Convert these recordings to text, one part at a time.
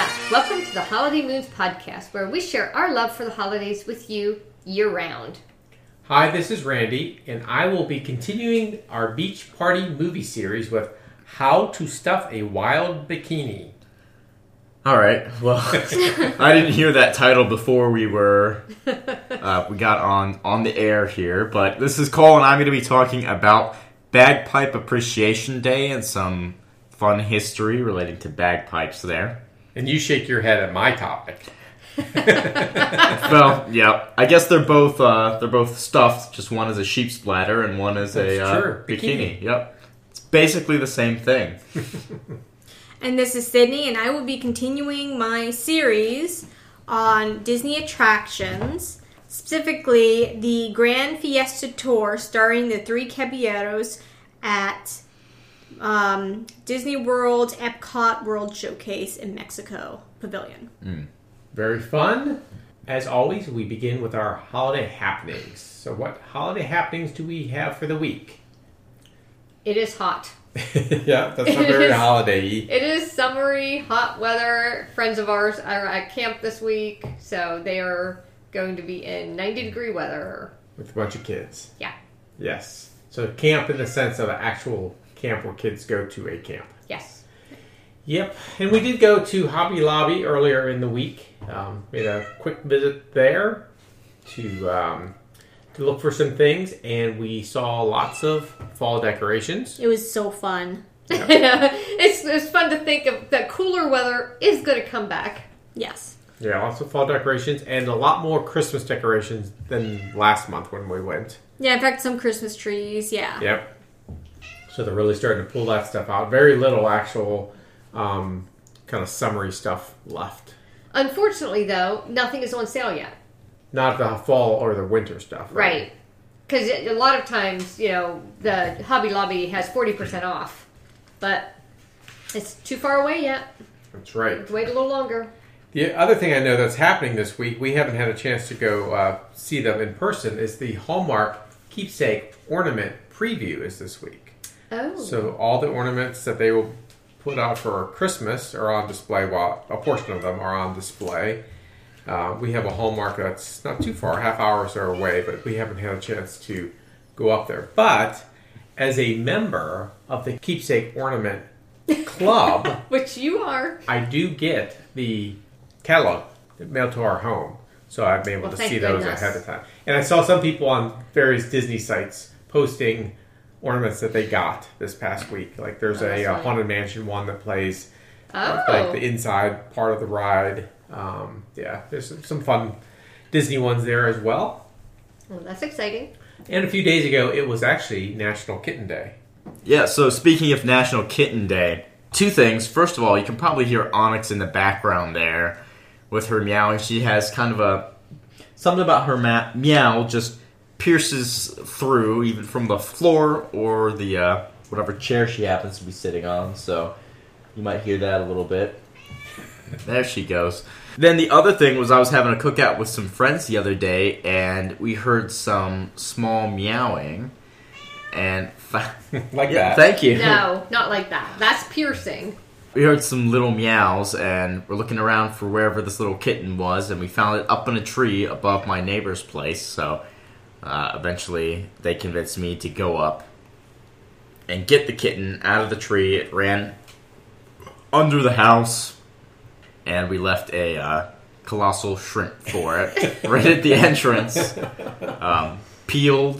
back. Welcome to the Holiday Moons podcast, where we share our love for the holidays with you year round. Hi, this is Randy, and I will be continuing our beach party movie series with How to Stuff a Wild Bikini. All right. Well, I didn't hear that title before we were uh, we got on on the air here, but this is Cole, and I'm going to be talking about Bagpipe Appreciation Day and some fun history relating to bagpipes there. And you shake your head at my topic. well, yeah, I guess they're both uh, they're both stuffed. Just one is a sheep's bladder and one is a uh, bikini. Bikini. Yep, it's basically the same thing. And this is Sydney, and I will be continuing my series on Disney attractions, specifically the Grand Fiesta Tour starring the three Caballeros at um, Disney World Epcot World Showcase in Mexico Pavilion. Very fun. As always, we begin with our holiday happenings. So, what holiday happenings do we have for the week? It is hot. yeah, that's not very holiday It is summery, hot weather. Friends of ours are at camp this week, so they are going to be in 90 degree weather. with a bunch of kids. Yeah. Yes. So, camp in the sense of an actual camp where kids go to a camp. Yes. Yep, and we did go to Hobby Lobby earlier in the week. Um, made a quick visit there to um, to look for some things, and we saw lots of fall decorations. It was so fun. it's, it's fun to think of that cooler weather is going to come back. Yes. Yeah, lots of fall decorations, and a lot more Christmas decorations than last month when we went. Yeah, in fact, some Christmas trees. Yeah. Yep. So they're really starting to pull that stuff out. Very little actual um, kind of summary stuff left. Unfortunately, though, nothing is on sale yet. Not the fall or the winter stuff. Right. Because a lot of times, you know, the Hobby Lobby has 40% off. But it's too far away yet. That's right. Wait a little longer. The other thing I know that's happening this week, we haven't had a chance to go uh, see them in person, is the Hallmark keepsake ornament preview is this week. Oh. So all the ornaments that they will put out for Christmas are on display. While a portion of them are on display. Uh, we have a Hallmark that's not too far, half hours are away, but we haven't had a chance to go up there. But as a member of the keepsake ornament club. Which you are. I do get the catalog mailed to our home, so I've been able Well, to see those ahead of time. And I saw some people on various Disney sites posting ornaments that they got this past week. Like there's Oh, a, that's uh haunted mansion one that plays Oh. like the inside part of the ride. Um, yeah, there's some, some fun Disney ones there as well. Well, that's exciting. And a few days ago, it was actually National Kitten Day. Yeah, so speaking of National Kitten Day, two things. First of all, you can probably hear Onyx in the background there with her meowing. She has kind of a something about her ma- meow just pierces through even from the floor or the uh, whatever chair she happens to be sitting on. So you might hear that a little bit. There she goes. Then the other thing was I was having a cookout with some friends the other day, and we heard some small meowing. And Like yeah, that. thank you. No, not like that. That's piercing. we heard some little meows and we're looking around for wherever this little kitten was and we found it up in a tree above my neighbor's place so uh, eventually they convinced me to go up and get the kitten out of the tree it ran under the house and we left a uh, colossal shrimp for it right at the entrance um, peeled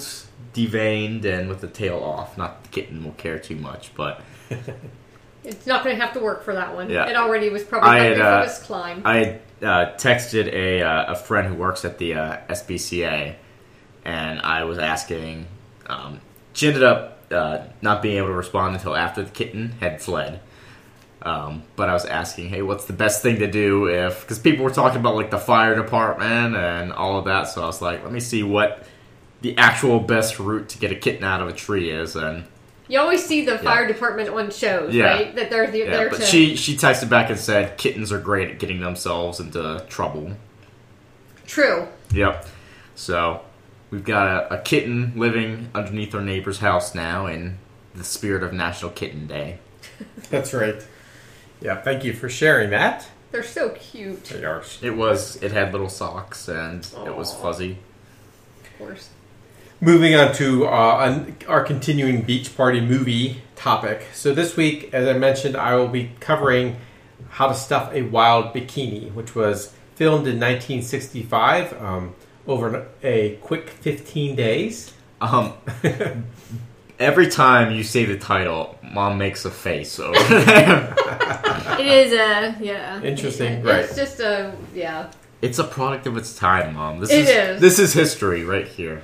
deveined and with the tail off not the kitten will care too much but It's not going to have to work for that one. Yeah. It already was probably I hungry had, uh, for this climb. I uh, texted a, uh, a friend who works at the uh, SPCA, and I was asking. Um, she ended up uh, not being able to respond until after the kitten had fled. Um, but I was asking, hey, what's the best thing to do if? Because people were talking about like the fire department and all of that. So I was like, let me see what the actual best route to get a kitten out of a tree is. And you always see the fire department on shows, Yeah. right? That they're, they're yeah, there but to. she she texted back and said kittens are great at getting themselves into trouble. True. Yep. So we've got a, a kitten living underneath our neighbor's house now in the spirit of National Kitten Day. That's right. Yeah, thank you for sharing that. They're so cute. They are. It was. It had little socks and it was fuzzy. Of course. Moving on to uh, our continuing beach party movie topic. So this week, as I mentioned, I will be covering how to stuff a wild bikini, which was filmed in 1965 um, over a quick 15 days. Um, every time you say the title, mom makes a face over there. It is a yeah. Interesting, right? It's just a yeah. it's a product of its time, mom. This It is, is. this is history right here.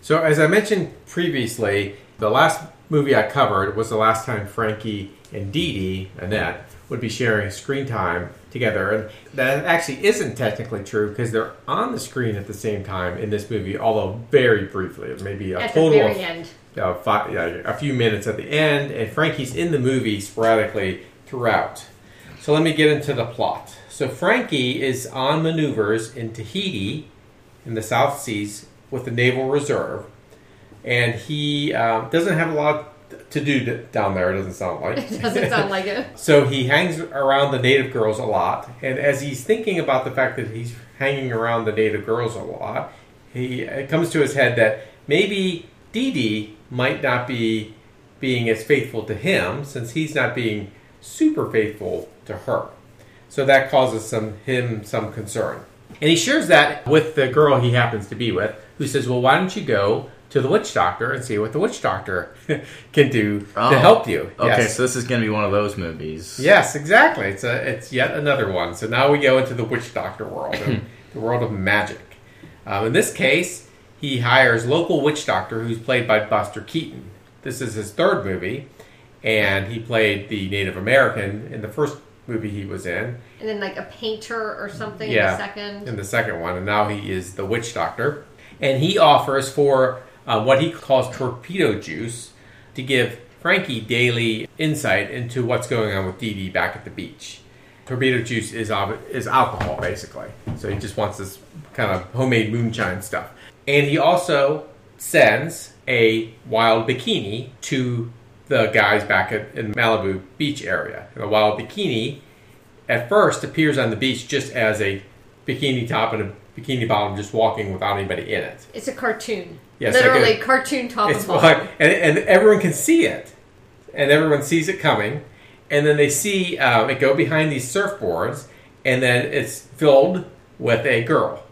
So, as I mentioned previously, the last movie I covered was the last time Frankie and Dee Dee, Annette, would be sharing screen time together. And that actually isn't technically true because they're on the screen at the same time in this movie, although very briefly. Maybe a At the total very of end. uh, five, a few minutes at the end, and Frankie's in the movie sporadically throughout. So let me get into the plot. So Frankie is on maneuvers in Tahiti, in the South Seas, with the Naval Reserve, and he um, doesn't have a lot to do d- down there. It doesn't sound like. It doesn't sound like it. So he hangs around the native girls a lot, and as he's thinking about the fact that he's hanging around the native girls a lot, he it comes to his head that maybe Dee Dee might not be being as faithful to him since he's not being super faithful to her. So that causes some him some concern. And he shares that with the girl he happens to be with, who says, "Well, why don't you go to the witch doctor and see what the witch doctor can do Oh. to help you?" Okay, Yes. so this is going to be one of those movies. Yes, exactly. It's a it's yet another one. So now we go into the witch doctor world, the world of magic. Um, in this case, he hires local witch doctor who's played by Buster Keaton. This is his third movie, and he played the Native American in the first movie he was in, And then like a painter or something Yeah. in the second. in the second one, and now he is the witch doctor. And he offers for uh, what he calls torpedo juice to give Frankie daily insight into what's going on with Dee Dee back at the beach. Torpedo juice is is alcohol basically, so he just wants this kind of homemade moonshine stuff. And he also sends a wild bikini to the guys back at in Malibu beach area. And the wild bikini at first appears on the beach just as a bikini top and a bikini bottom just walking without anybody in it. It's a cartoon. Yes, Literally like a- cartoon top It's and bottom. like, and, and everyone can see it, and everyone sees it coming, and then they see um, it go behind these surfboards, and then it's filled with a girl,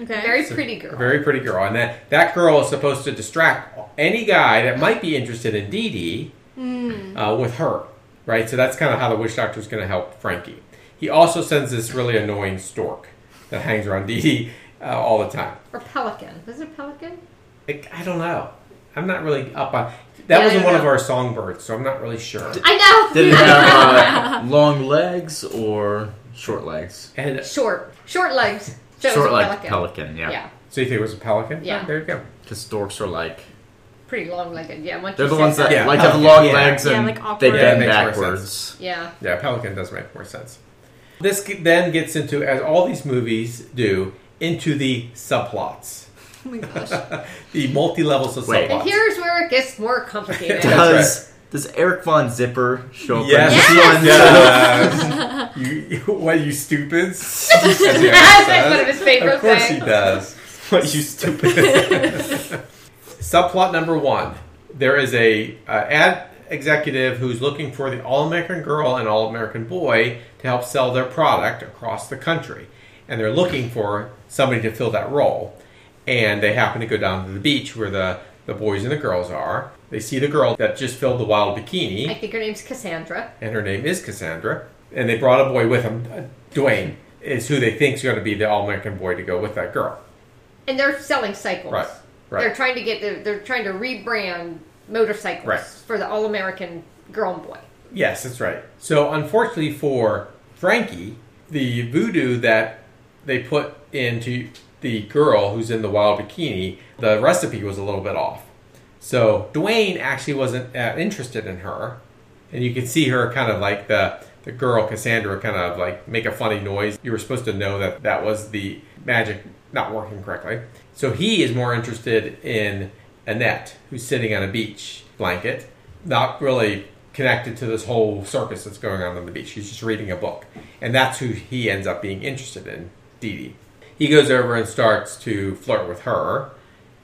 Okay. Very pretty girl. a very pretty girl, and that that girl is supposed to distract any guy that might be interested in Dee Dee uh, with her, right? So that's kind of how the witch doctor is going to help Frankie. He also sends this really annoying stork that hangs around Dee Dee uh, all the time. or pelican. Was it a pelican? I, I don't know. I'm not really up on. That Yeah, I wasn't don't one of know. our songbirds, so I'm not really sure. I know. Did it have uh, long legs or short legs? And short, short legs. So it was short a like pelican. pelican, yeah. Yeah, so you think it was a pelican? Yeah. there you go. Because storks are like pretty long legged. Yeah, once they're you the said ones that Yeah, like have pelican, long yeah. legs Yeah, and like they awkward. Yeah, bend makes more backwards. Yeah, Yeah, pelican does make more sense. This then gets into, as all these movies do, into the subplots, Oh my gosh. the multi-levels of Wait. subplots. and here's where it gets more complicated. That's Does does Eric Von Zipper show up? Yes, in this Yes. one? he does. you, what you stupids? That's one of his favorite Of course he things. does. what you stupid? Subplot number one: There is a uh, ad executive who's looking for the all-American girl and all-American boy to help sell their product across the country, and they're looking for somebody to fill that role. And they happen to go down to the beach where the the boys and the girls are. They see the girl that just filled the wild bikini, I think her name's Cassandra. and her name is Cassandra. And they brought a boy with them. Uh, Dwayne is who they think is going to be the all-American boy to go with that girl. And they're selling cycles. Right, right. They're trying to get the, they're trying to rebrand motorcycles Right. for the all American girl and boy. Yes, that's right. So, unfortunately for Frankie, the voodoo that they put into the girl who's in the wild bikini, the recipe was a little bit off. So, Dwayne actually wasn't uh, interested in her, and you could see her kind of like the the girl Cassandra kind of like make a funny noise. You were supposed to know that that was the magic not working correctly. So he is more interested in Annette, who's sitting on a beach blanket, not really connected to this whole circus that's going on on the beach. He's just reading a book, and that's who he ends up being interested in, Dee Dee. He goes over and starts to flirt with her,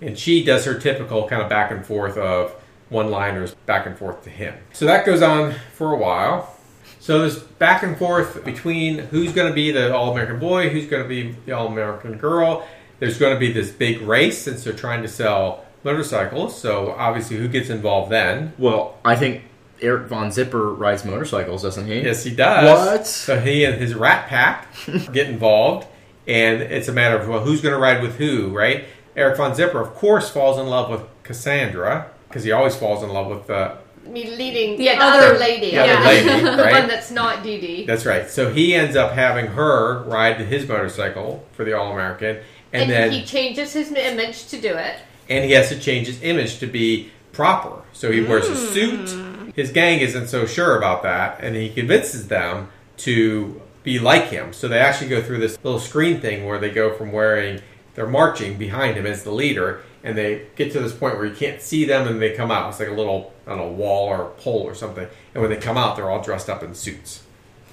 and she does her typical kind of back and forth of one-liners back and forth to him. So that goes on for a while. So there's back and forth between who's going to be the all-American boy, who's going to be the all-American girl. There's going to be this big race since they're trying to sell motorcycles. So obviously, who gets involved then? Well, I think Eric Von Zipper rides motorcycles, doesn't he? Yes, he does. What? So he and his Rat Pack get involved, and it's a matter of well, who's going to ride with who, right? Eric Von Zipper, of course, falls in love with Cassandra because he always falls in love with uh, Me leading The yeah, the other- other lady. the other yeah. lady, the one that's not Dee Dee. That's right. So he ends up having her ride his motorcycle for the All American, and, And, then he changes his image to do it. And he has to change his image to be proper. So he wears a Hmm. suit. His gang isn't so sure about that, and he convinces them to be like him. So they actually go through this little screen thing where they go from wearing they're marching behind him as the leader, and they get to this point where you can't see them, and they come out. It's like a little I don't know wall or a pole or something. And when they come out, they're all dressed up in suits.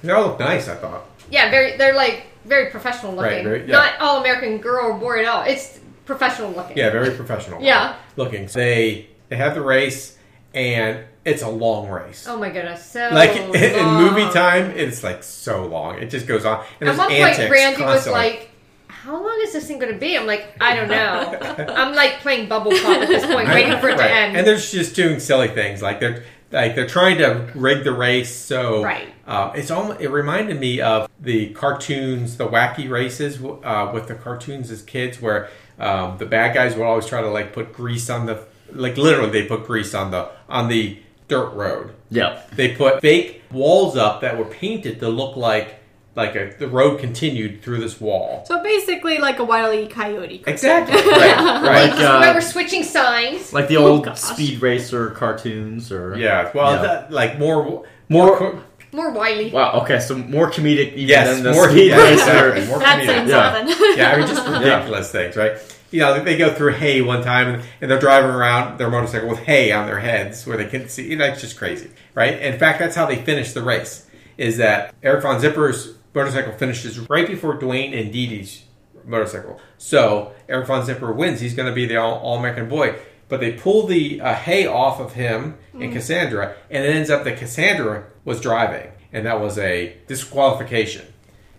They all look nice, I thought. Yeah, very. They're like very professional looking. Right, very- yeah. Not all American girl or boy at all. It's professional looking. Yeah, very professional. Yeah. looking. So they they have the race, and it's a long race. Oh my goodness. So like in movie time, it's like so long. It just goes on. And At one point, Brandy was like, "How long is this thing going to be?" I'm like, "I don't know." I'm like playing bubble pop at this point, waiting for it to end. And they're just doing silly things like they're like they're trying to rig the race. So Right. uh, it's almost it reminded me of the cartoons, the wacky races uh, with the cartoons as kids, where um, the bad guys would always try to like put grease on the like literally they put grease on the on the dirt road. Yeah. They put fake walls up that were painted to look like like a, the road continued through this wall. So basically, like a wile E. coyote. cartoon. Exactly. right. Right. Like, uh, we're switching signs. Like the Oh, old gosh. Speed Racer cartoons, or yeah. Well, Yeah. That, like more More- co- More wily. Wow. Okay, so more comedic even Yes, than the more- Speed yeah, Racer. More That's comedic. Yeah. something. yeah, I mean, just ridiculous things, right? You know, they go through hay one time and, and they're driving around their motorcycle with hay on their heads where they can see. You know, it's just crazy, right? In fact, that's how they finish the race. Is that Eric Von Zipper's motorcycle finishes right before Dwayne and Dee Dee's motorcycle. So Eric Von Zipper wins. He's going to be the all, all American boy. But they pull the uh, hay off of him and Cassandra, and it ends up that Cassandra was driving, and that was a disqualification.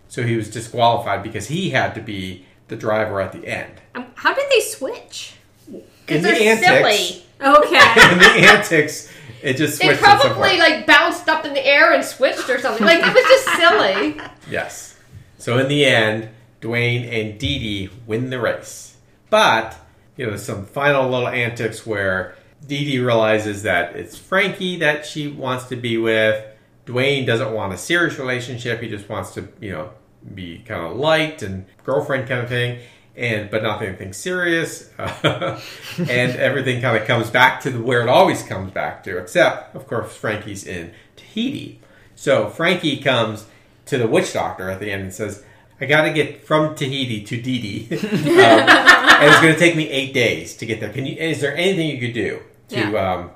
So he was disqualified because he had to be the driver at the end. Um, How did they switch? Because the they're antics, silly. Okay. in the antics, it just They probably like bounced up in the air and switched or something. Like it was just silly. Yes. So in the end, Dwayne and Dee Dee win the race. But, you know, some final little antics where Dee Dee realizes that it's Frankie that she wants to be with. Dwayne doesn't want a serious relationship. He just wants to, you know, be kind of light and girlfriend kind of thing. And but not anything serious, and everything kind of comes back to the, where it always comes back to. Except, of course, Frankie's in Tahiti, so Frankie comes to the witch doctor at the end and says, I got to get from Tahiti to Dee Dee. um, and it's going to take me eight days to get there. Can you? Is there anything you could do to um,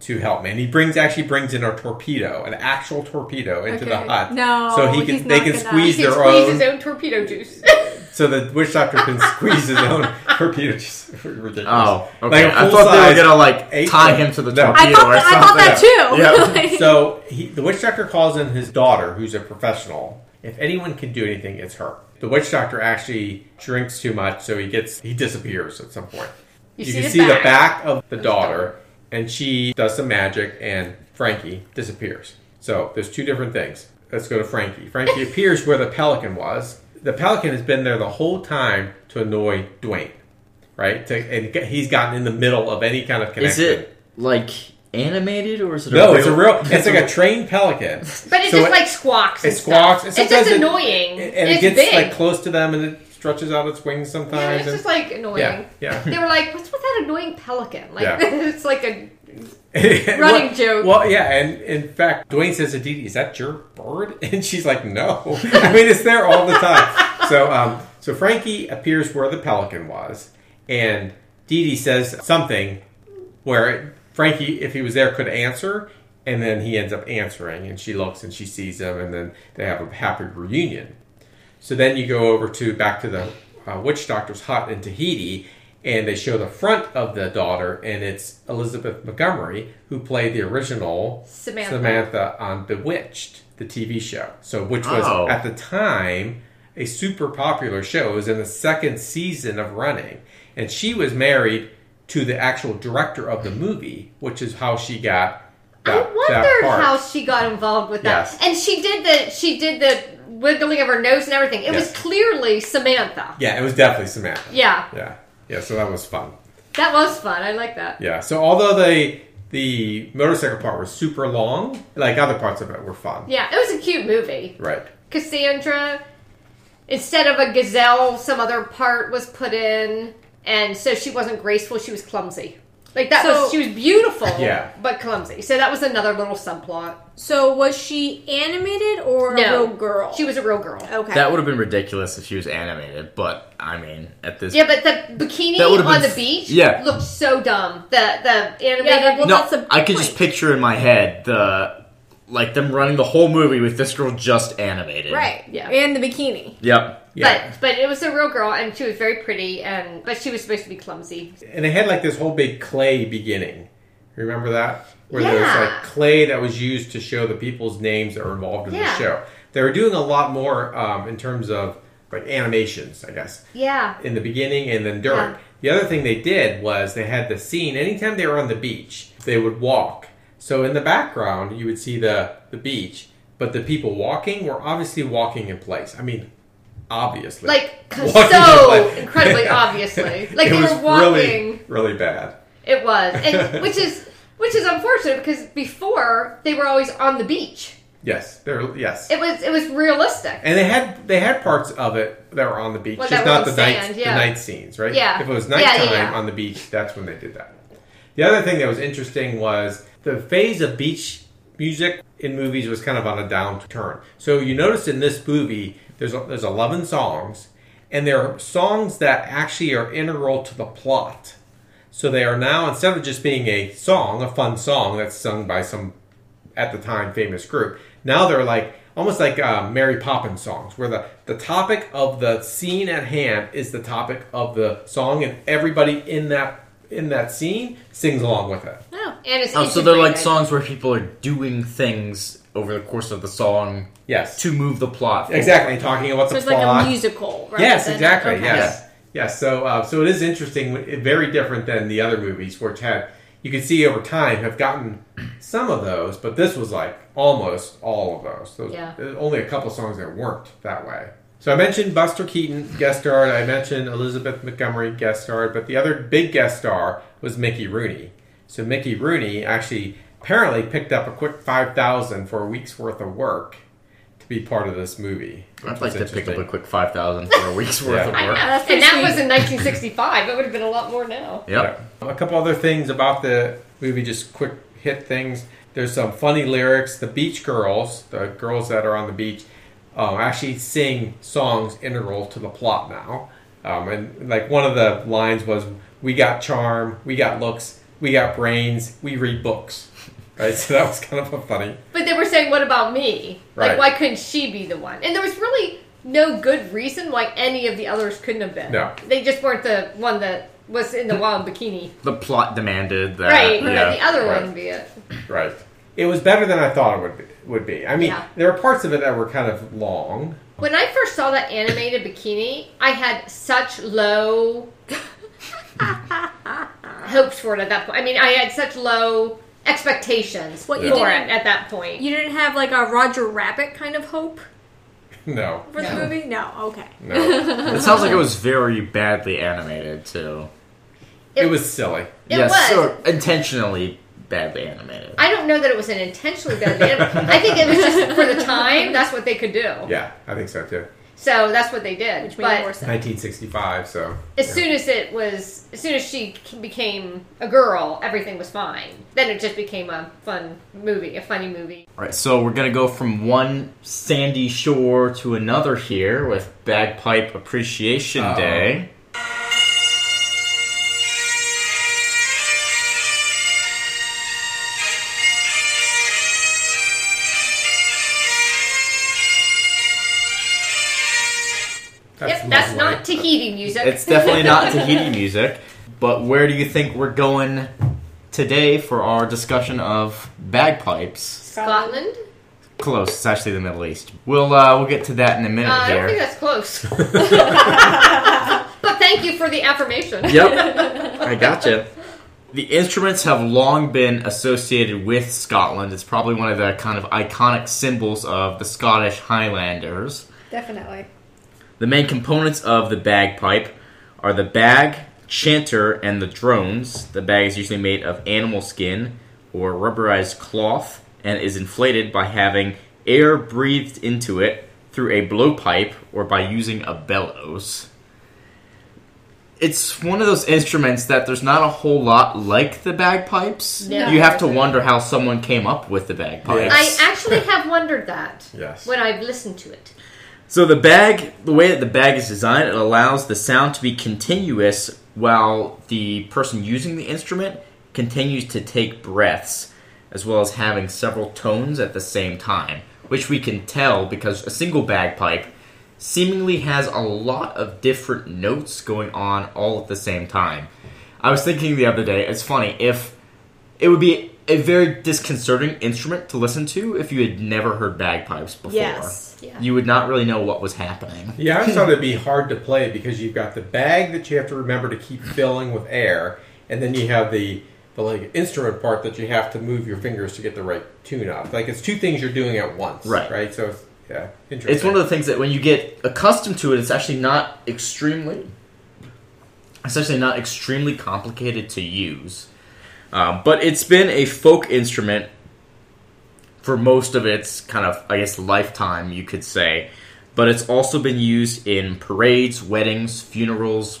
to help me? And he brings actually brings in a torpedo, an actual torpedo, into the hut. No, so he can they can squeeze He can their squeeze own. his own torpedo juice. So the witch doctor can squeeze his own torpedo. juice. ridiculous. Oh, Like okay. a I thought they were gonna like eight- tie him to the No. torpedo I thought or that, something. I thought that too. Yeah. Like- So he, the witch doctor calls in his daughter, who's a professional. If anyone can do anything, it's her. The witch doctor actually drinks too much, so he gets he disappears at some point. You You, see can the see the back back of the the daughter, and she does some magic, and Frankie disappears. So there's two different things. Let's go to Frankie. Frankie appears where the pelican was. The pelican has been there the whole time to annoy Dwayne, right? To, and he's gotten in the middle of any kind of connection. Is it like animated or is it? No, a it's a real. It's like a trained pelican. But it So just it- like squawks. It and squawks. Stuff. and It's just sometimes it- annoying. and it's it gets big. like close to them, and it stretches out its wings sometimes. yeah, sometimes. it's and- just like annoying. yeah, yeah. They were like, "What's with that annoying pelican?" Like Yeah. it's like a Running Running joke. Well, yeah, and in fact, Dwayne says to Dee Dee, "Is that your bird?" And she's like, "No." I mean, it's there all the time. So, um, so Frankie appears where the pelican was, and Dee Dee says something where Frankie, if he was there, could answer, and then he ends up answering, and she looks and she sees him, and then they have a happy reunion. So then you go over to back to the uh, witch doctor's hut in Tahiti, and they show the front of the daughter, and it's Elizabeth Montgomery who played the original Samantha. on Bewitched, the TV show. So which was Oh. at the time a super popular show. It was in the second season of running, and she was married to the actual director of the movie, which is how she got. I That, that wondered how she got involved with that. Yes. And she did the she did the wiggling of her nose and everything. It was clearly Samantha. Yeah, it was definitely Samantha. Yeah, Yeah, yeah. So that was fun. that was fun. I like that. Yeah. So although the the motorcycle part was super long, like other parts of it were fun. Yeah, it was a cute movie. Right. Cassandra, instead of a gazelle, some other part was put in, and so she wasn't graceful. She was clumsy. Like that So- was she was beautiful, Yeah. but clumsy. So that was another little subplot. So was she animated or a No. real girl? She was a real girl. okay. That would have been ridiculous if she was animated, but I mean, at this Yeah, but the bikini on been the beach yeah. looked so dumb. The the animated Yeah, well, no, that's the I could just picture in my head the like them running the whole movie with this girl just animated. right. Yeah. And the bikini. Yep. Yeah. But but it was a real girl, and she was very pretty, and but she was supposed to be clumsy. and they had like this whole big clay beginning. Remember that? Where there was like clay that was used to show the people's names that were involved in Yeah. the show. They were doing a lot more um, in terms of like animations, I guess, Yeah, in the beginning and then during. Yeah. The other thing they did was they had the scene anytime they were on the beach, they would walk. So in the background, you would see the the beach, but the people walking were obviously walking in place. I mean, obviously, like in so incredibly obviously, like it they was were walking. really really bad. It was, and which is which is unfortunate because before they were always on the beach. Yes, there. Yes, It was it was realistic. and they had they had parts of it that were on the beach, Well, just not the on night sand, the night scenes, right? Yeah. If it was Yeah, yeah, nighttime yeah. on the beach, that's when they did that. The other thing that was interesting was the phase of beach music in movies was kind of on a downturn. So you notice in this movie, there's there's eleven songs, and there are songs that actually are integral to the plot. So they are now instead of just being a song, a fun song that's sung by some at the time famous group. Now they're like almost like uh, Mary Poppins songs, where the the topic of the scene at hand is the topic of the song, and everybody in that in that scene sings along with it. Oh. And it's Oh, so they're like songs where people are doing things over the course of the song Yes, to move the plot. forward. exactly. Talking about So the it's like a musical, right? Yes, exactly. okay. Yes, yes. So, uh, so it is interesting. Very different than the other movies, which had you can see over time have gotten some of those, but this was like almost all of those. those Yeah. only a couple songs that weren't that way. So I mentioned Buster Keaton guest starred. I mentioned Elizabeth Montgomery guest starred, but the other big guest star was Mickey Rooney. So Mickey Rooney actually apparently picked up a quick five thousand for a week's worth of work to be part of this movie. which I'd like to pick up a quick five thousand for a week's worth Yeah. of work. know. And that was in 1965. It would have been a lot more now. Yep. Yeah. A couple other things about the movie, just quick hit things. There's some funny lyrics. The Beach Girls, the girls that are on the beach, um, actually sing songs integral to the plot now. Um, and like one of the lines was, "We got charm, we got looks, we got brains, we read books." Right, so that was kind of a funny. But they were saying, "What about me? Like, Right. why couldn't she be the one?" And there was really no good reason why any of the others couldn't have been. No. they just weren't the one that was in the wild bikini. The plot demanded that. right, Yeah. but the other right. one be it. Right. It was better than I thought it would be. Would be. I mean, Yeah. there were parts of it that were kind of long. When I first saw that animated bikini, I had such low hopes for it at that point. I mean, I had such low expectations What, for you it didn't- at that point. You didn't have like a Roger Rabbit kind of hope No, for the movie? No. Okay. no, It sounds like it was very badly animated too. it was silly. It yes, was. so intentionally badly animated. I don't know that it was an intentionally bad animated. I think it was just for the time. That's what they could do. Yeah, I think so too. So that's what they did. Which made but more sense. 1965. So as yeah. soon as it was, as soon as she became a girl, everything was fine. Then it just became a fun movie, a funny movie. All right, so we're gonna go from one sandy shore to another here with Bagpipe Appreciation Uh-oh. Day. That's lovely. not Tahiti music. It's definitely not Tahiti music. But where do you think we're going today for our discussion of bagpipes? Scotland. Close. It's actually the Middle East. We'll uh, we'll get to that in a minute Uh, I don't think that's close. but thank you for the affirmation. Yep, I gotcha. The instruments have long been associated with Scotland. It's probably one of the kind of iconic symbols of the Scottish Highlanders. Definitely. The main components of the bagpipe are the bag, chanter, and the drones. The bag is usually made of animal skin or rubberized cloth and is inflated by having air breathed into it through a blowpipe or by using a bellows. It's one of those instruments that there's not a whole lot like the bagpipes. No. You have to wonder how someone came up with the bagpipes. I actually have wondered that Yes. when I've listened to it. So the bag, the way that the bag is designed, it allows the sound to be continuous while the person using the instrument continues to take breaths, as well as having several tones at the same time, which we can tell because a single bagpipe seemingly has a lot of different notes going on all at the same time. I was thinking the other day, it's funny, if it would be a very disconcerting instrument to listen to if you had never heard bagpipes before Yes. Yeah. you would not really know what was happening. Yeah, I thought it'd be hard to play because you've got the bag that you have to remember to keep filling with air, and then you have the the like instrument part that you have to move your fingers to get the right tune up. Like it's two things you're doing at once, Right. Right. So it's, yeah, interesting. It's one of the things that when you get accustomed to it, it's actually not extremely, it's actually not extremely complicated to use. Um, but it's been a folk instrument for most of its kind of, I guess, lifetime, you could say. But it's also been used in parades, weddings, funerals,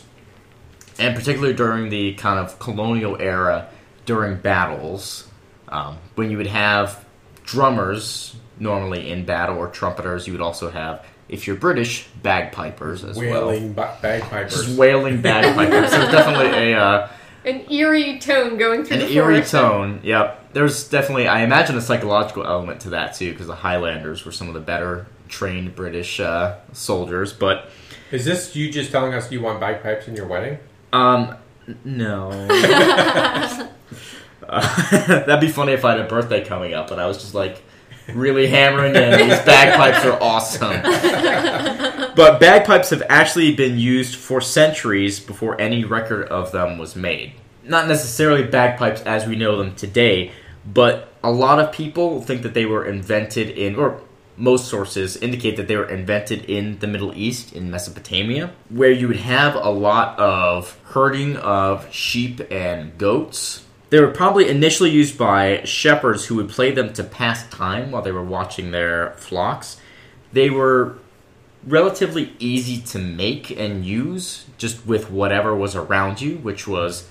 and particularly during the kind of colonial era during battles, um, when you would have drummers normally in battle or trumpeters, you would also have, if you're British, bagpipers as well. wailing ba- bagpipers. Just wailing bagpipers. There's definitely a uh, An eerie tone going through an the eerie forest. tone. Yep. There's definitely, I imagine, a psychological element to that too, because the Highlanders were some of the better trained British uh, soldiers. But Is this you just telling us you want bagpipes in your wedding? um, no. Uh, that'd be funny if I had a birthday coming up and I was just like really hammering in. These bagpipes are awesome. but bagpipes have actually been used for centuries before any record of them was made. Not necessarily bagpipes as we know them today, but a lot of people think that they were invented in, or most sources indicate that they were invented in the Middle East, in Mesopotamia, where you would have a lot of herding of sheep and goats. They were probably initially used by shepherds who would play them to pass time while they were watching their flocks. They were relatively easy to make and use just with whatever was around you, which was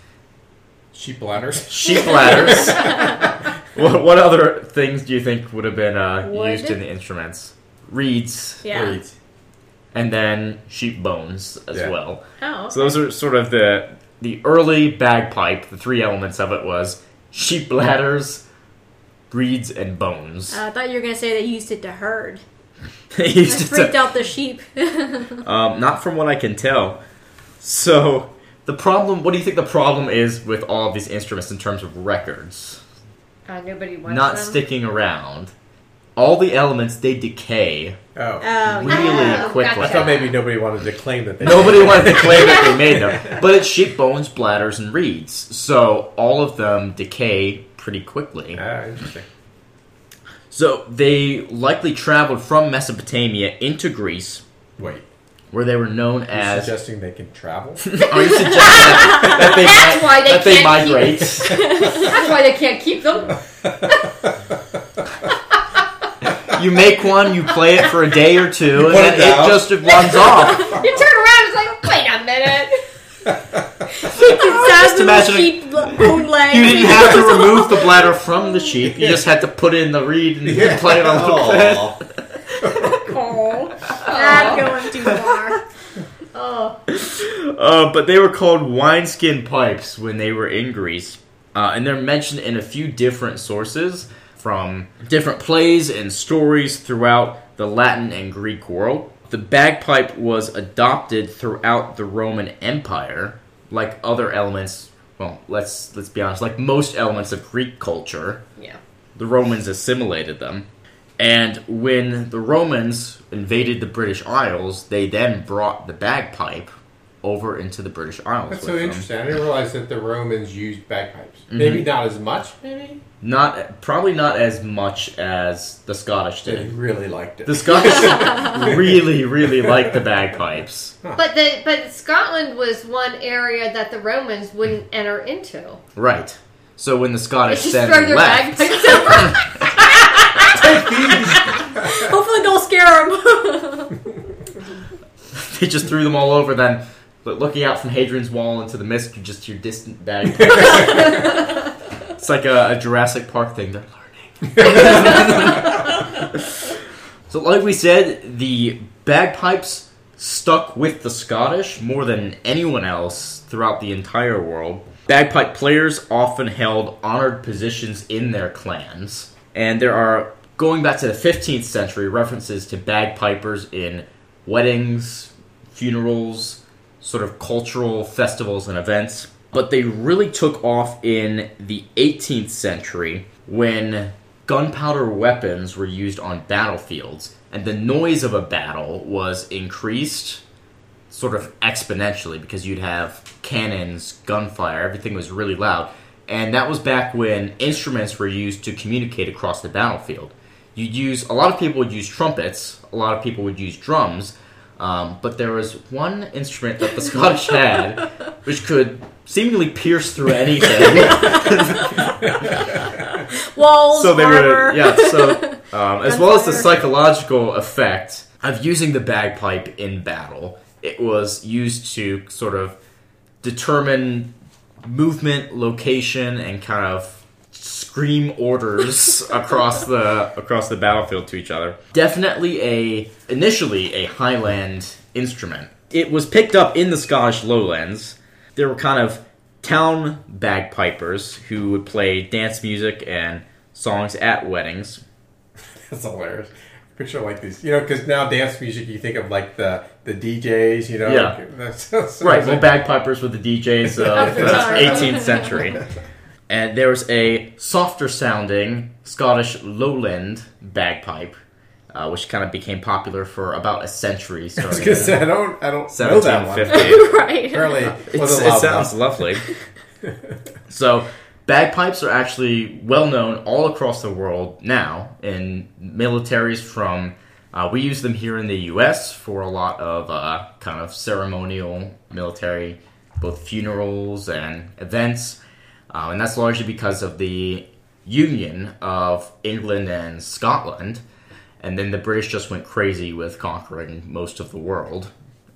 Sheep bladders. sheep ladders. what, what other things do you think would have been uh, used in the instruments? Reeds, Yeah. Reeds. and then sheep bones as Yeah. well. Oh. So those are sort of the the early bagpipe. The three elements of it was sheep bladders, reeds, and bones. Uh, I thought you were gonna say they used it to herd. They I used it to- freaked out the sheep. Um, not from what I can tell. So, the problem. What do you think the problem is with all of these instruments in terms of records? Uh, nobody wants Not them. sticking around. All the elements they decay Oh. Oh, really yeah. Oh, quickly. I thought maybe nobody wanted to claim that they Nobody wanted to claim that they made them, but it's sheep bones, bladders, and reeds. So all of them decay pretty quickly. Ah, interesting. So they likely traveled from Mesopotamia into Greece, Wait, where they were known are you as. suggesting they can travel? Are you suggesting that, that they, That's mi- why they that they can't keep- migrate? That's why they can't keep them. you make one, you play it for a day or two, and put then it it down. just runs off. You turn around, and it's like, wait a minute. Just imagine- sheep bone legs. You didn't have to remove the bladder from the sheep. You just had to put in the reed and play it a little bit. Aw. Oh, I'm going Oh, Uh, but they were called wineskin pipes when they were in Greece. Uh, and they're mentioned in a few different sources from different plays and stories throughout the Latin and Greek world. the bagpipe was adopted throughout the Roman Empire, like other elements. Well, let's let's be honest. Like most elements of Greek culture, Yeah. the Romans assimilated them. And when the Romans invaded the British Isles, they then brought the bagpipe over into the British Isles. That's so them. interesting. I didn't realize that the Romans used bagpipes. Mm-hmm. Maybe not as much. Maybe Not probably not as much as the Scottish did. they really liked it. The Scottish really, really liked the bagpipes. But the but Scotland was one area that the Romans wouldn't enter into. Right. So when the They Scottish just then throw their left, bagpipes over. Take these. Hopefully, don't scare them. they just threw them all over. Then, but looking out from Hadrian's Wall into the mist, you just hear distant bagpipes. it's like a, a Jurassic Park thing. They're learning. so, like we said, the bagpipes stuck with the Scottish more than anyone else throughout the entire world. Bagpipe players often held honored positions in their clans, and there are, going back to the 15th century, references to bagpipers in weddings, funerals, sort of cultural festivals and events. But they really took off in the 18th century when gunpowder weapons were used on battlefields, and the noise of a battle was increased sort of exponentially because you'd have cannons, gunfire, everything was really loud. And that was back when instruments were used to communicate across the battlefield. You'd use, a lot of people would use trumpets, a lot of people would use drums, um, but there was one instrument that the Scottish had which could seemingly pierce through anything. Walls, so they armor. were, yeah, so, um, as well as the psychological effect of using the bagpipe in battle, it was used to sort of determine movement, location, and kind of scream orders across the across the battlefield to each other. Definitely a initially a Highland instrument. It was picked up in the Scottish Lowlands. There were kind of town bagpipers who would play dance music and songs at weddings. That's hilarious. Picture like these, you know, because now dance music, you think of like the the DJs, you know. Yeah. like, that's, that's Right, well, bagpipers were the DJs of Of the the 18th century. And there was a softer sounding Scottish lowland bagpipe, uh, which kind of became popular for about a century. I was Starting gonna say I don't I don't know that one. 1750. right. Apparently, It's, wasn't it loud sounds lovely. so, bagpipes are actually well known all across the world now in militaries. From uh, we use them here in the U.S. for a lot of uh, kind of ceremonial military, both funerals and events, uh, and that's largely because of the union of England and Scotland. And then the British just went crazy with conquering most of the world.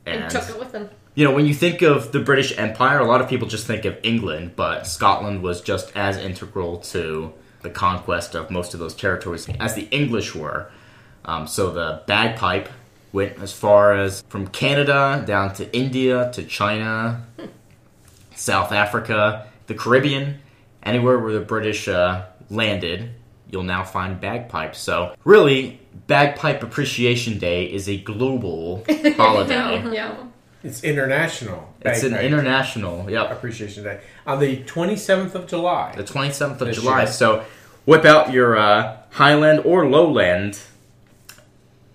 and took it with them. You know, when you think of the British Empire, a lot of people just think of England, but Scotland was just as integral to the conquest of most of those territories as the English were. Um, so the bagpipe went as far as from Canada down to India to China, South Africa, the Caribbean, anywhere where the British uh, landed, you'll now find bagpipes. So, really, Bagpipe Appreciation Day is a global holiday. Yeah. It's international. It's an international, yep. appreciation day on the 27th of July. The 27th of July. year. So whip out your uh, Highland or Lowland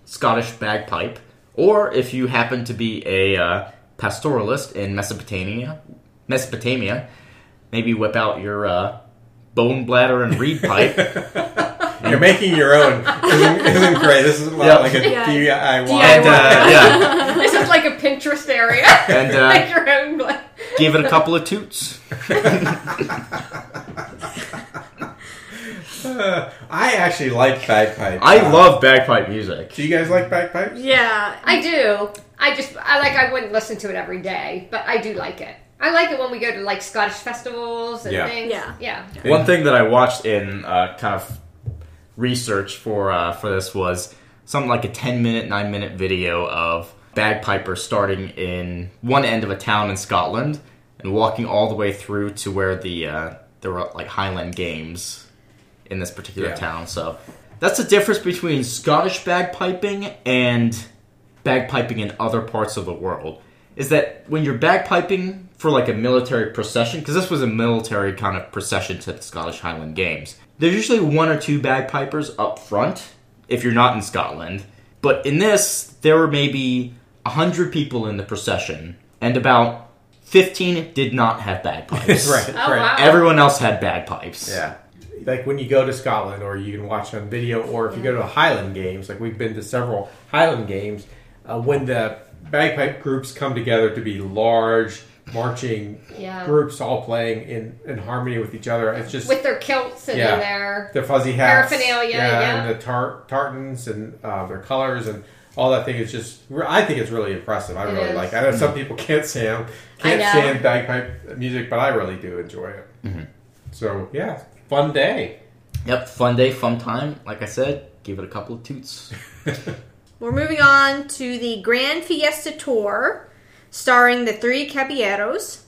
Scottish bagpipe. Or if you happen to be a uh, pastoralist in Mesopotamia, Mesopotamia, maybe whip out your uh, bone bladder and reed pipe. You're making your own. Isn't, isn't great. This is a lot like a Yeah. DIY. and uh, yeah, This is like a Pinterest area. and uh, Make your own. Bla- give it a couple of toots. Uh, I actually like bagpipes. I Uh, love bagpipe music. Do you guys like bagpipes? Yeah. I do. I just I like. I wouldn't listen to it every day, but I do like it. I like it when we go to like Scottish festivals and Yeah. things. Yeah. Yeah. One thing that I watched in uh, kind of research for uh, for this was something like a ten minute, nine minute video of bagpipers starting in one end of a town in Scotland and walking all the way through to where the uh, there were like Highland Games in this particular Yeah. town. So that's the difference between Scottish bagpiping and bagpiping in other parts of the world is that when you're bagpiping for like a military procession, because this was a military kind of procession to the Scottish Highland Games, there's usually one or two bagpipers up front if you're not in Scotland. But in this, there were maybe 100 people in the procession, and about 15 did not have bagpipes. right, Oh, right. wow. Everyone else had bagpipes. Yeah. Like when you go to Scotland, or you can watch on video, or if you go to the Highland Games, like we've been to several Highland Games, uh, when the bagpipe groups come together to be large marching Yeah. groups all playing in, in harmony with each other, it's just With their kilts and Yeah. their their fuzzy hats, Paraphernalia, yeah. and the tar- tartans and uh, their colors and all that thing is just. I think it's really impressive. I It really is. like. it. I know some people can't stand can't I stand bagpipe music, but I really do enjoy it. So yeah, fun day. Yep, fun day, fun time. Like I said, give it a couple of toots. We're moving on to the Grand Fiesta Tour, starring the Three Caballeros,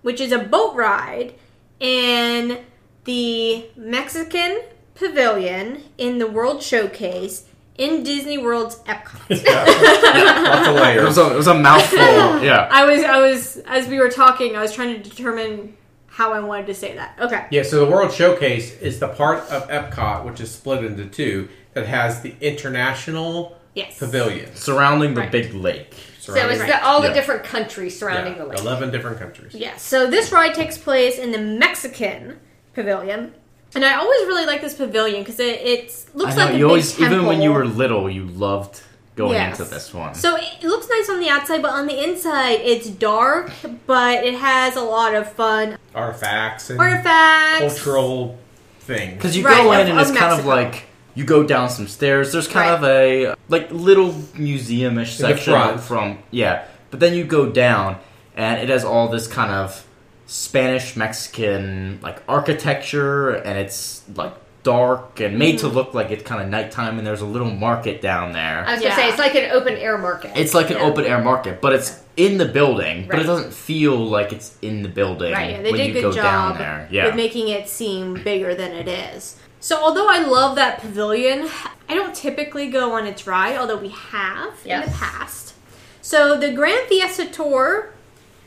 which is a boat ride in the Mexican Pavilion in the World Showcase in Disney World's Epcot. Lots of It was a, it was a mouthful. yeah. I was, I was, as we were talking, I was trying to determine how I wanted to say that. Okay. Yeah, so the World Showcase is the part of Epcot which is split into two that has the international Yes. pavilion. Surrounding the Right. big lake. So it's surrounding- the, all the Yeah. different countries surrounding yeah, the lake. eleven different countries. Yes. So this ride takes place in the Mexican Pavilion. And I always really like this pavilion because it it's, looks I know like a you big always, temple. even when you were little, you loved going Yes. into this one. So it looks nice on the outside, but on the inside it's dark, but it has a lot of fun Artifacts and artifacts. cultural things. Because you Right, go in of- and of it's kind of Mexico. like you go down some stairs. There's kind Right. of a like little museum-ish In the section front. from yeah, but then you go down and it has all this kind of Spanish Mexican like architecture, and it's like dark and made Mm-hmm. to look like it's kind of nighttime. And there's a little market down there. I was gonna Yeah. say it's like an open air market. It's like an Yeah. open air market, but it's in the building, but it doesn't feel like it's in the building Right, yeah, they when did a good go job down there. Yeah. with making it seem bigger than it is. So although I love that pavilion, I don't typically go on its ride, although we have in the past. So the Grand Fiesta Tour,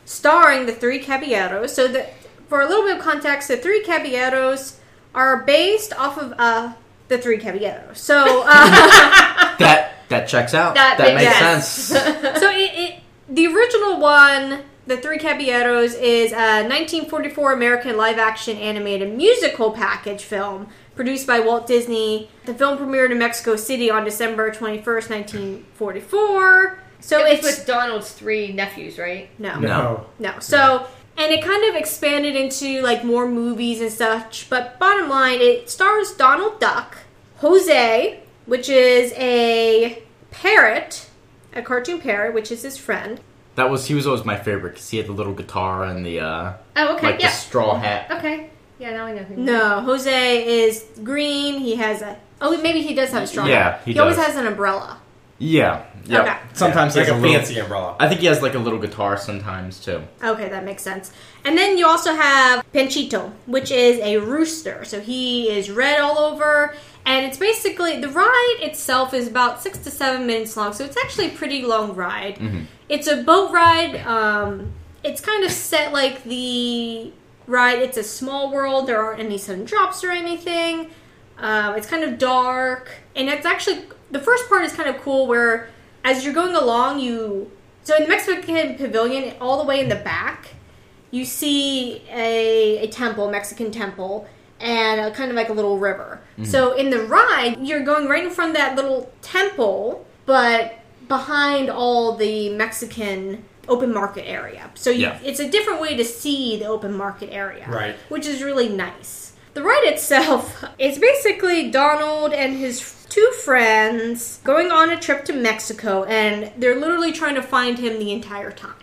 starring the Three Caballeros. So the, for a little bit of context, the Three Caballeros are based off of uh, the Three Caballeros. So. Uh, that that checks out. That That, makes makes sense. sense. so it, it the original one the three caballeros is a 1944 american live action animated musical package film produced by walt disney the film premiered in mexico city on december 21st 1944 so it it's was with Donald's three nephews, right? no No. no. So, and it kind of expanded into like more movies and such. But bottom line, it stars Donald Duck, Jose, which is a parrot, a cartoon parrot, which is his friend. That was he was always my favorite because he had the little guitar and the uh, Oh, okay, like yeah. the straw hat. Okay, yeah, now I know who. No, Jose is green. He has a. Oh, maybe he does have a straw. Yeah, hat. he always does. has an umbrella. Yeah, yeah. Okay. Sometimes Yeah, he like has a little- fancy umbrella. I think he has like a little guitar sometimes too. Okay, that makes sense. And then you also have Panchito, which is a rooster. So he is red all over. And it's basically, the ride itself is about six to seven minutes long. So it's actually a pretty long ride. It's a boat ride. Um, it's kind of set like the ride, it's a small world. There aren't any sudden drops or anything. Um, it's kind of dark. And it's actually, the first part is kind of cool where as you're going along, you. So in the Mexican pavilion, all the way in the back, you see a, a temple, Mexican temple, and a, kind of like a little river. So in the ride, you're going right in front of that little temple, but behind all the Mexican open market area. So you, Yeah. it's a different way to see the open market area, Right. Which is really nice. The ride itself is basically Donald and his two friends going on a trip to Mexico, and they're literally trying to find him the entire time.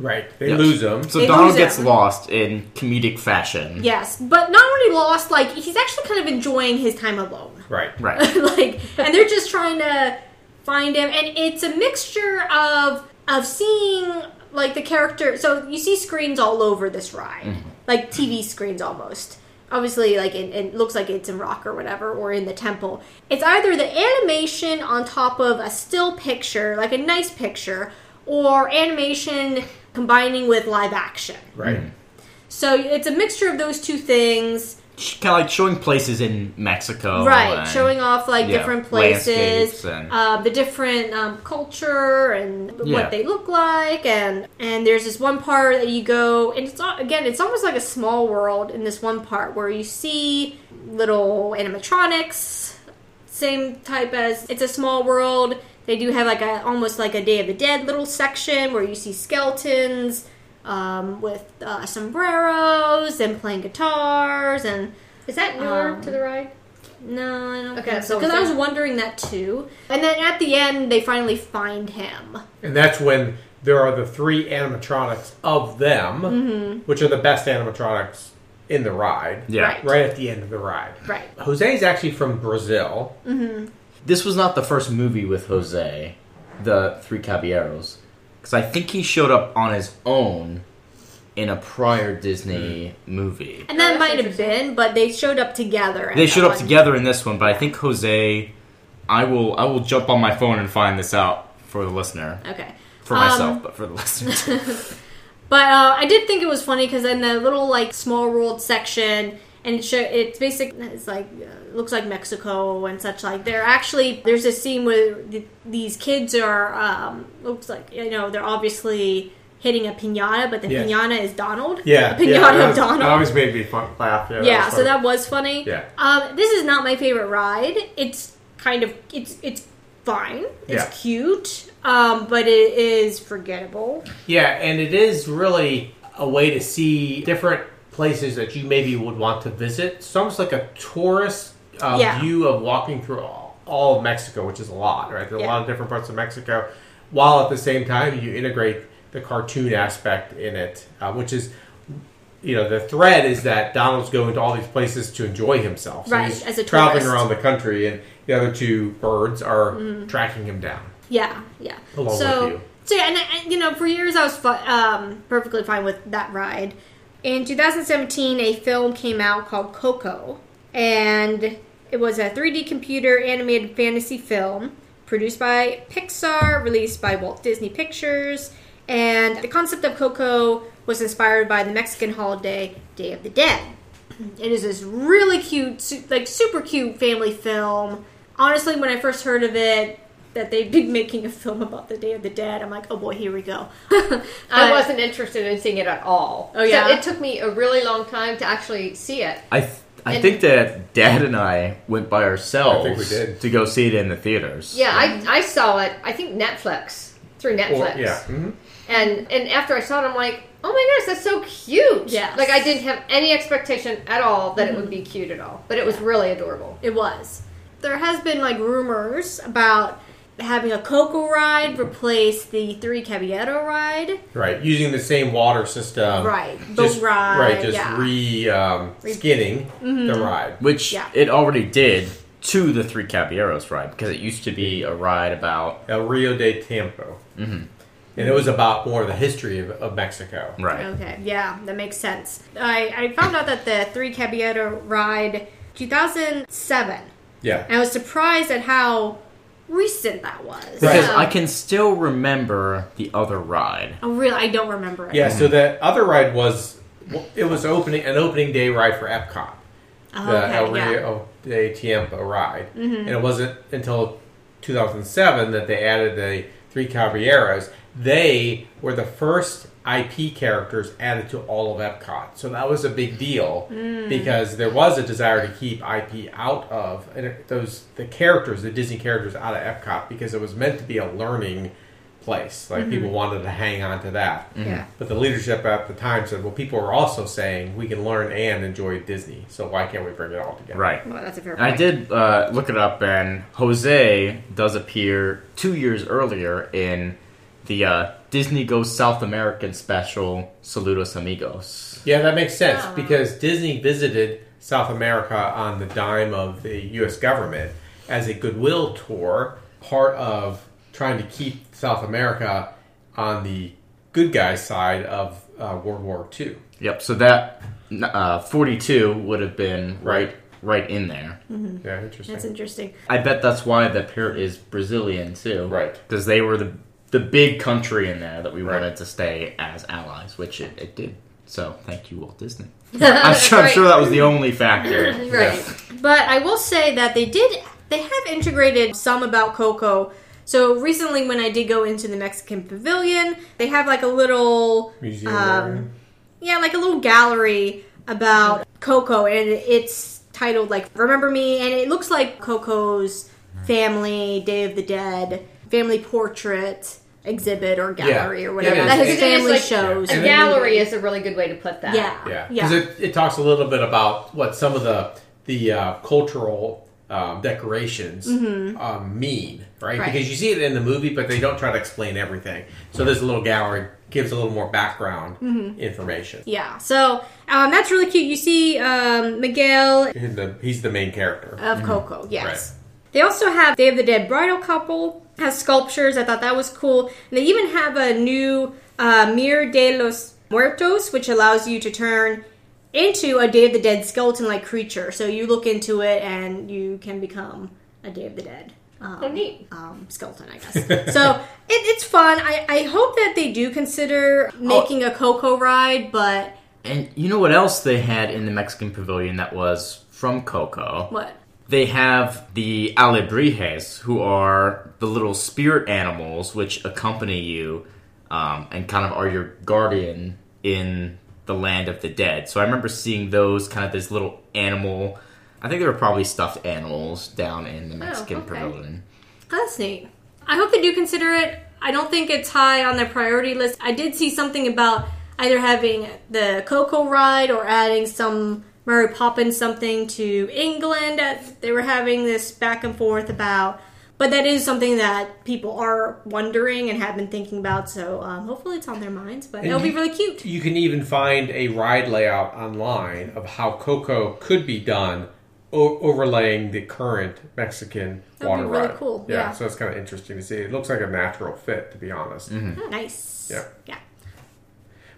Right. They Yes. lose him. So They Donald gets him. lost in comedic fashion. Yes, but not only lost, like he's actually kind of enjoying his time alone. Right. Right. like, and they're just trying to find him, and it's a mixture of of seeing like the character. So you see screens all over this ride, mm-hmm. like TV screens almost, obviously like it, it looks like it's in rock or whatever or in the temple. It's either the animation on top of a still picture like a nice picture or animation combining with live action. Right. Mm-hmm. so it's a mixture of those two things Kind of like showing places in Mexico. right showing off like yeah, different places and- uh, the different um, culture and Yeah. what they look like and and there's this one part that you go and it's al- again it's almost like a small world in this one part where you see little animatronics same type as it's a small world they do have like a almost like a day of the dead little section where you see skeletons um, with uh, sombreros and playing guitars and Is that newer Um, to the ride? no, I don't Okay, think so. so Because I was wondering that too. And then at the end, they finally find him. And that's when there are the three animatronics of them, Mm-hmm. which are the best animatronics in the ride. Yeah. Right. Right at the end of the ride. Right. Jose is actually from Brazil. This was not the first movie with Jose, the Three Caballeros, because I think he showed up on his own in a prior Disney movie. And Oh, that that's might have been, but they showed up together. They showed up one. together in this one, but I think Jose. I will. I will jump on my phone and find this out for the listener, Okay. for Um, myself, but for the listener. too. But uh, I did think it was funny because in the little like small world section, and it show, it's basic. It's like uh, looks like Mexico and such. Like they're actually there's a scene where th- these kids are um, looks like you know they're obviously hitting a pinata, but the Yes. pinata is Donald. Yeah. the pinata yeah, of was- Donald. That always made me fun, laugh. Yeah, yeah, was so that was funny. Yeah. Um, this is not my favorite ride. It's kind of it's it's fine. It's Yeah. cute, um, but it is forgettable. Yeah, and it is really a way to see different places that you maybe would want to visit. It's almost like a tourist uh, Yeah. view of walking through all, all of Mexico, which is a lot, right? There are a lot of different parts of Mexico, while at the same time you integrate the cartoon aspect in it, uh, which is. You know, the thread is that Donald's going to all these places to enjoy himself. So Right, he's as a traveling tourist. around the country, and the other two birds are tracking him down. Yeah, yeah. Along so, with you. So yeah, and, and you know, for years I was um, perfectly fine with that ride. In 2017, a film came out called Coco, and it was a 3D computer animated fantasy film produced by Pixar, released by Walt Disney Pictures, and the concept of Coco was inspired by the Mexican holiday Day of the Dead. It is this really cute, like super cute family film. Honestly, when I first heard of it, that they'd been making a film about the Day of the Dead, I'm like, oh boy, here we go. I wasn't interested in seeing it at all. Oh, yeah? So it took me a really long time to actually see it. I th- I And- think that Dad and I went by ourselves I think we did. to go see it in the theaters. Yeah, I, I saw it. I think Netflix through Netflix. Or, yeah. mhm. And and after I saw it, I'm like, oh my gosh, that's so cute. Yes. Like I didn't have any expectation at all that it would be cute at all, but it was really adorable. It was. There has been like rumors about having a Coco ride replace the Three Caballero ride. Right, using the same water system. Right, boat just, ride, Right, just yeah. re um, skinning the ride. Which Yeah. it already did to the Three Caballeros ride because it used to be a ride about El Rio de Tiempo. Mhm. And it was about more of the history of, of Mexico. right. Okay, yeah, that makes sense. I, I found out that the Three Caballero ride 2007. Yeah. And I was surprised at how recent that was. Because Yeah. I can still remember the other ride. Oh, really? I don't remember it. Yeah, so the other ride was it was opening an opening day ride for Epcot. Oh, the El okay, yeah. Rio de Tiempo ride. Mm-hmm. And it wasn't until 2007 that they added the Three Caballeros. They were the first IP characters added to all of Epcot. So that was a big deal because there was a desire to keep IP out of and those the characters, the Disney characters out of Epcot because it was meant to be a learning place. Like people wanted to hang on to that. Yeah. But the leadership at the time said, well, people are also saying we can learn and enjoy Disney, so why can't we bring it all together? Right. Well, that's a fair And I did uh, look it up, and Jose does appear two years earlier in the uh, Disney Goes South American special Saludos Amigos. Yeah, that makes sense Oh. because Disney visited South America on the dime of the U.S. government as a goodwill tour, part of trying to keep South America on the good guys side of uh, World War II. Yep. So that uh, 42 would have been right right in there. Yeah, interesting. That's interesting. I bet that's why the parrot is Brazilian too. Right. Because they were the the big country in there that we Right. wanted to stay as allies, which it, it did. So thank you, Walt Disney. I'm sure, I'm sure that was the only factor. Right. But I will say that they did they have integrated some about Coco. So recently when I did go into the Mexican pavilion, they have like a little Museum. Um, yeah, like a little gallery about Coco and it's titled like Remember Me and it looks like Coco's family, Day of the Dead, family portrait exhibit or gallery or whatever it is. that his family like- shows. A gallery is a really good way to put that. Yeah. Yeah, Yeah. because it, it talks a little bit about what some of the the uh, cultural um, decorations um, mean, right? Right. Because you see it in the movie, but they don't try to explain everything. So this little gallery gives a little more background information. Yeah, so um, that's really cute. You see um, Miguel And the- he's the main character. of Coco, yes. They also have Day of the Dead bridal couple has sculptures. I thought that was cool. And they even have a new uh, Mir de los Muertos, which allows you to turn into a Day of the Dead skeleton-like creature. So you look into it and you can become a Day of the Dead. Um, Oh, neat. um, skeleton, I guess. so it, it's fun. I, I hope that they do consider making a Coco ride, but And you know what else they had in the Mexican pavilion that was from Coco? what? They have the alebrijes, who are the little spirit animals which accompany you um, and kind of are your guardian in the land of the dead. So I remember seeing those kind of this little animal. I think they were probably stuffed animals down in the Mexican okay. pavilion. That's neat. I hope they do consider it. I don't think it's high on their priority list. I did see something about either having the Coco ride or adding some Mary Poppins something to England. They were having this back and forth about, but that is something that people are wondering and have been thinking about. So um, hopefully it's on their minds. But it'll be really cute. You can even find a ride layout online of how Coco could be done, o- overlaying the current Mexican That'd water be really ride. cool, Yeah, yeah. so it's kind of interesting to see. It looks like a natural fit, to be honest. Oh, nice. Yeah. Yeah.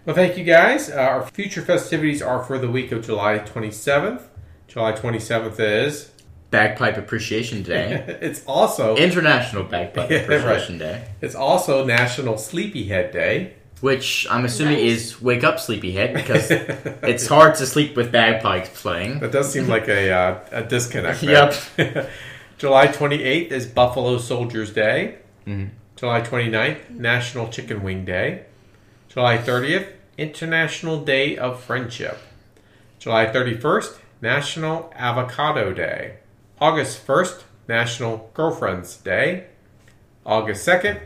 Well, thank you guys. Uh, our future festivities are for the week of July 27th. July 27th is. Bagpipe Appreciation Day, it's also International Bagpipe Yeah, Appreciation Day, it's also National Sleepyhead Day. which I'm assuming Nice. is Wake Up Sleepyhead because it's hard to sleep with bagpipes playing. That does seem like a, uh, a disconnect. there. July 28th is Buffalo Soldiers Day. July 29th, National Chicken Wing Day. July 30th, International Day of Friendship. July 31st, National Avocado Day. August 1st, National Girlfriends Day. August 2nd,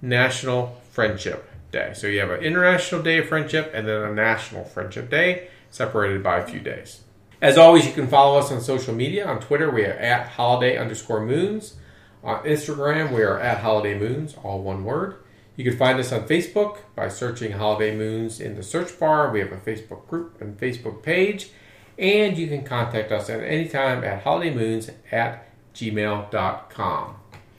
National Friendship Day. So you have an International Day of Friendship and then a National Friendship Day, separated by a few days. As always, you can follow us on social media. On Twitter, we are at holiday underscore moons. On Instagram, we are at holiday moons, all one word. You can find us on Facebook by searching Holiday Moons in the search bar. We have a Facebook group and Facebook page. And you can contact us at any time at holidaymoons at gmail.com.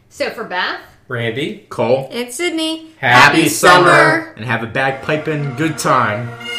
So for Beth, Randy, Cole, and Sydney. happy, happy summer and have a bagpiping good time.